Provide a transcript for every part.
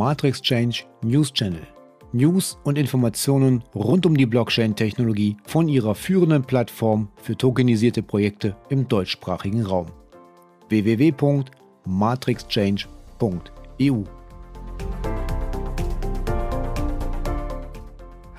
Matrix Change News Channel. News und Informationen rund um die Blockchain-Technologie von ihrer führenden Plattform für tokenisierte Projekte im deutschsprachigen Raum. www.matrixchange.eu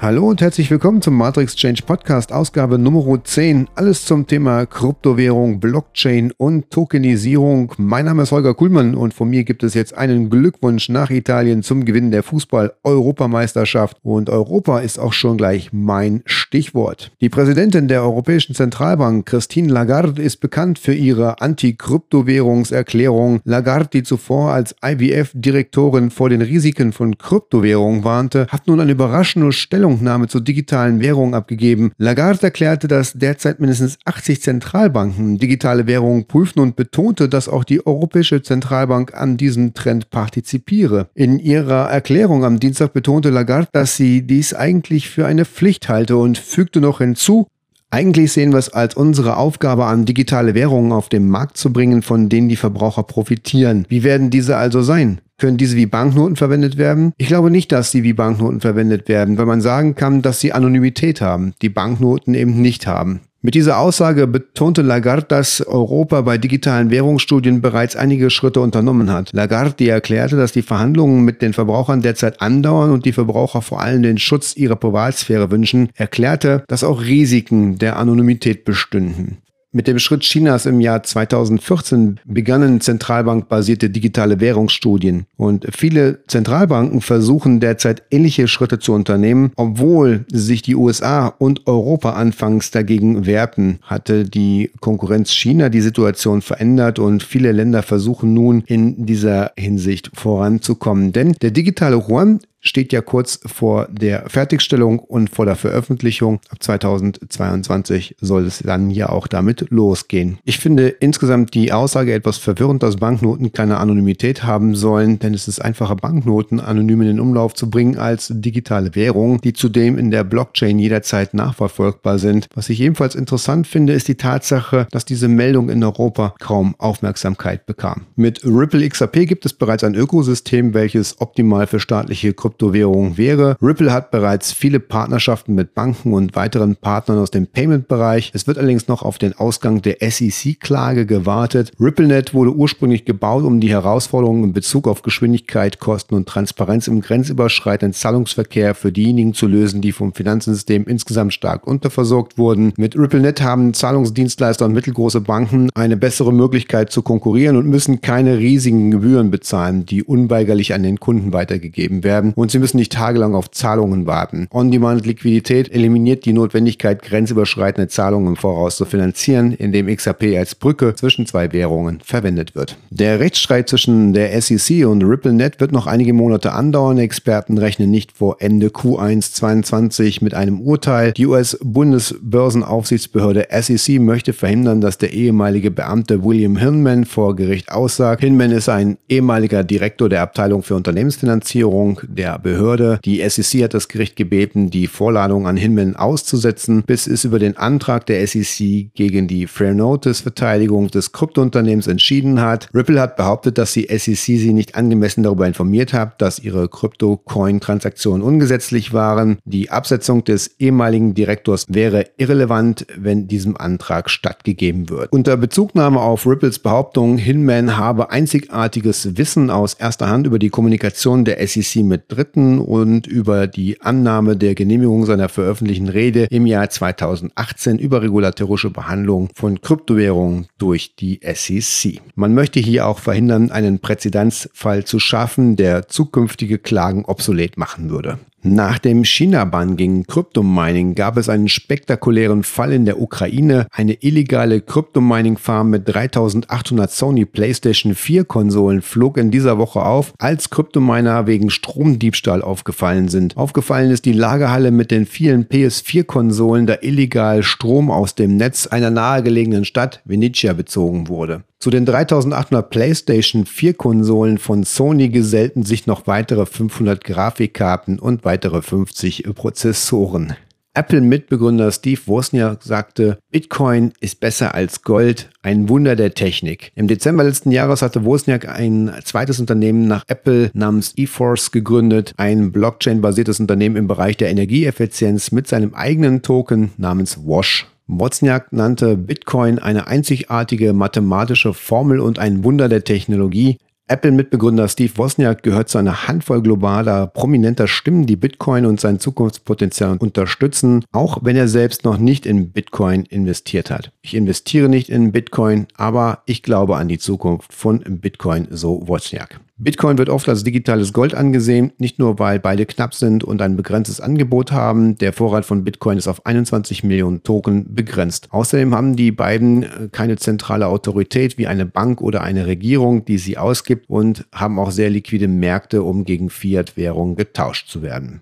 Hallo und herzlich willkommen zum Matrix Change Podcast, Ausgabe Nummer 10. Alles zum Thema Kryptowährung, Blockchain und Tokenisierung. Mein Name ist Holger Kuhlmann und von mir gibt es jetzt einen Glückwunsch nach Italien zum Gewinn der Fußball-Europameisterschaft. Und Europa ist auch schon gleich mein Stichwort. Die Präsidentin der Europäischen Zentralbank, Christine Lagarde, ist bekannt für ihre Anti-Kryptowährungserklärung. Lagarde, die zuvor als IWF-Direktorin vor den Risiken von Kryptowährungen warnte, hat nun eine überraschende Stellung Stellungnahme zur digitalen Währung abgegeben. Lagarde erklärte, dass derzeit mindestens 80 Zentralbanken digitale Währungen prüfen und betonte, dass auch die Europäische Zentralbank an diesem Trend partizipiere. In ihrer Erklärung am Dienstag betonte Lagarde, dass sie dies eigentlich für eine Pflicht halte und fügte noch hinzu, eigentlich sehen wir es als unsere Aufgabe an, digitale Währungen auf den Markt zu bringen, von denen die Verbraucher profitieren. Wie werden diese also sein? Können diese wie Banknoten verwendet werden? Ich glaube nicht, dass sie wie Banknoten verwendet werden, weil man sagen kann, dass sie Anonymität haben, die Banknoten eben nicht haben. Mit dieser Aussage betonte Lagarde, dass Europa bei digitalen Währungsstudien bereits einige Schritte unternommen hat. Lagarde erklärte, dass die Verhandlungen mit den Verbrauchern derzeit andauern und die Verbraucher vor allem den Schutz ihrer Privatsphäre wünschen, erklärte, dass auch Risiken der Anonymität bestünden. Mit dem Schritt Chinas im Jahr 2014 begannen zentralbankbasierte digitale Währungsstudien und viele Zentralbanken versuchen derzeit ähnliche Schritte zu unternehmen, obwohl sich die USA und Europa anfangs dagegen wehrten, hatte die Konkurrenz China die Situation verändert und viele Länder versuchen nun in dieser Hinsicht voranzukommen. Denn der digitale Yuan steht ja kurz vor der Fertigstellung und vor der Veröffentlichung. Ab 2022 soll es dann ja auch damit losgehen. Ich finde insgesamt die Aussage etwas verwirrend, dass Banknoten keine Anonymität haben sollen, denn es ist einfacher, Banknoten anonym in den Umlauf zu bringen als digitale Währungen, die zudem in der Blockchain jederzeit nachverfolgbar sind. Was ich ebenfalls interessant finde, ist die Tatsache, dass diese Meldung in Europa kaum Aufmerksamkeit bekam. Mit Ripple XRP gibt es bereits ein Ökosystem, welches optimal für staatliche Krypto Kryptowährung wäre. Ripple hat bereits viele Partnerschaften mit Banken und weiteren Partnern aus dem Payment-Bereich. Es wird allerdings noch auf den Ausgang der SEC-Klage gewartet. RippleNet wurde ursprünglich gebaut, um die Herausforderungen in Bezug auf Geschwindigkeit, Kosten und Transparenz im grenzüberschreitenden Zahlungsverkehr für diejenigen zu lösen, die vom Finanzsystem insgesamt stark unterversorgt wurden. Mit RippleNet haben Zahlungsdienstleister und mittelgroße Banken eine bessere Möglichkeit zu konkurrieren und müssen keine riesigen Gebühren bezahlen, die unweigerlich an den Kunden weitergegeben werden und sie müssen nicht tagelang auf Zahlungen warten. On-Demand-Liquidität eliminiert die Notwendigkeit, grenzüberschreitende Zahlungen im Voraus zu finanzieren, indem XRP als Brücke zwischen zwei Währungen verwendet wird. Der Rechtsstreit zwischen der SEC und RippleNet wird noch einige Monate andauern. Experten rechnen nicht vor Ende Q1 22 mit einem Urteil. Die US-Bundesbörsenaufsichtsbehörde SEC möchte verhindern, dass der ehemalige Beamte William Hinman vor Gericht aussagt. Hinman ist ein ehemaliger Direktor der Abteilung für Unternehmensfinanzierung der der Behörde. Die SEC hat das Gericht gebeten, die Vorladung an Hinman auszusetzen, bis es über den Antrag der SEC gegen die Fair Notice Verteidigung des Kryptounternehmens entschieden hat. Ripple hat behauptet, dass die SEC sie nicht angemessen darüber informiert hat, dass ihre Krypto-Coin-Transaktionen ungesetzlich waren. Die Absetzung des ehemaligen Direktors wäre irrelevant, wenn diesem Antrag stattgegeben wird. Unter Bezugnahme auf Ripples Behauptung, Hinman habe einzigartiges Wissen aus erster Hand über die Kommunikation der SEC mit Dritten und über die Annahme der Genehmigung seiner veröffentlichten Rede im Jahr 2018 über regulatorische Behandlung von Kryptowährungen durch die SEC. Man möchte hier auch verhindern, einen Präzedenzfall zu schaffen, der zukünftige Klagen obsolet machen würde. Nach dem China-Bann gegen Kryptomining gab es einen spektakulären Fall in der Ukraine. Eine illegale Kryptomining-Farm mit 3800 Sony PlayStation 4 Konsolen flog in dieser Woche auf, als Kryptominer wegen Stromdiebstahl aufgefallen sind. Aufgefallen ist die Lagerhalle mit den vielen PS4 Konsolen, da illegal Strom aus dem Netz einer nahegelegenen Stadt Venezia bezogen wurde. Zu den 3800 PlayStation 4 Konsolen von Sony gesellten sich noch weitere 500 Grafikkarten und weitere 50 Prozessoren. Apple-Mitbegründer Steve Wozniak sagte, Bitcoin ist besser als Gold, ein Wunder der Technik. Im Dezember letzten Jahres hatte Wozniak ein zweites Unternehmen nach Apple namens eForce gegründet, ein Blockchain-basiertes Unternehmen im Bereich der Energieeffizienz mit seinem eigenen Token namens Wash. Wozniak nannte Bitcoin eine einzigartige mathematische Formel und ein Wunder der Technologie. Apple-Mitbegründer Steve Wozniak gehört zu einer Handvoll globaler, prominenter Stimmen, die Bitcoin und sein Zukunftspotenzial unterstützen, auch wenn er selbst noch nicht in Bitcoin investiert hat. Ich investiere nicht in Bitcoin, aber ich glaube an die Zukunft von Bitcoin, so Wozniak. Bitcoin wird oft als digitales Gold angesehen, nicht nur weil beide knapp sind und ein begrenztes Angebot haben. Der Vorrat von Bitcoin ist auf 21 Millionen Token begrenzt. Außerdem haben die beiden äh, keine zentrale Autorität wie eine Bank oder eine Regierung, die sie ausgibt und haben auch sehr liquide Märkte, um gegen Fiat-Währungen getauscht zu werden.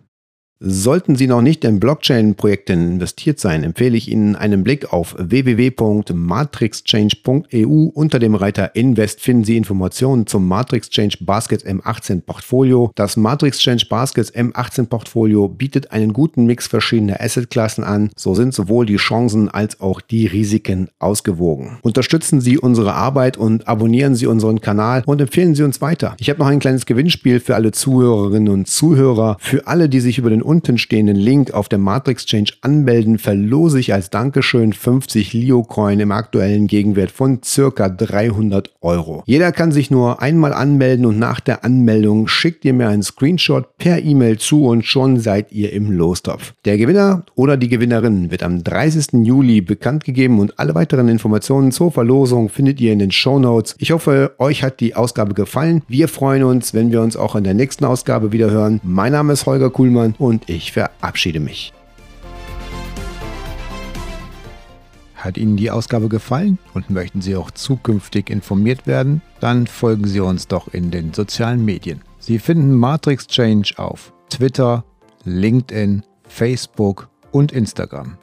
Sollten Sie noch nicht in Blockchain-Projekte investiert sein, empfehle ich Ihnen einen Blick auf www.matrixchange.eu. Unter dem Reiter Invest finden Sie Informationen zum Matrix Change Basket M18 Portfolio. Das Matrix Change Basket M18 Portfolio bietet einen guten Mix verschiedener Assetklassen an. So sind sowohl die Chancen als auch die Risiken ausgewogen. Unterstützen Sie unsere Arbeit und abonnieren Sie unseren Kanal und empfehlen Sie uns weiter. Ich habe noch ein kleines Gewinnspiel für alle Zuhörerinnen und Zuhörer. Für alle, die sich über den unten stehenden Link auf der Matrix Change anmelden, verlose ich als Dankeschön 50 Leo-Coin im aktuellen Gegenwert von circa 300 Euro. Jeder kann sich nur einmal anmelden und nach der Anmeldung schickt ihr mir einen Screenshot per E-Mail zu und schon seid ihr im Lostopf. Der Gewinner oder die Gewinnerin wird am 30. Juli bekannt gegeben und alle weiteren Informationen zur Verlosung findet ihr in den Show Notes. Ich hoffe, euch hat die Ausgabe gefallen. Wir freuen uns, wenn wir uns auch in der nächsten Ausgabe wieder hören. Mein Name ist Holger Kuhlmann und und ich verabschiede mich. Hat Ihnen die Ausgabe gefallen und möchten Sie auch zukünftig informiert werden? Dann folgen Sie uns doch in den sozialen Medien. Sie finden Matrix Change auf Twitter, LinkedIn, Facebook und Instagram.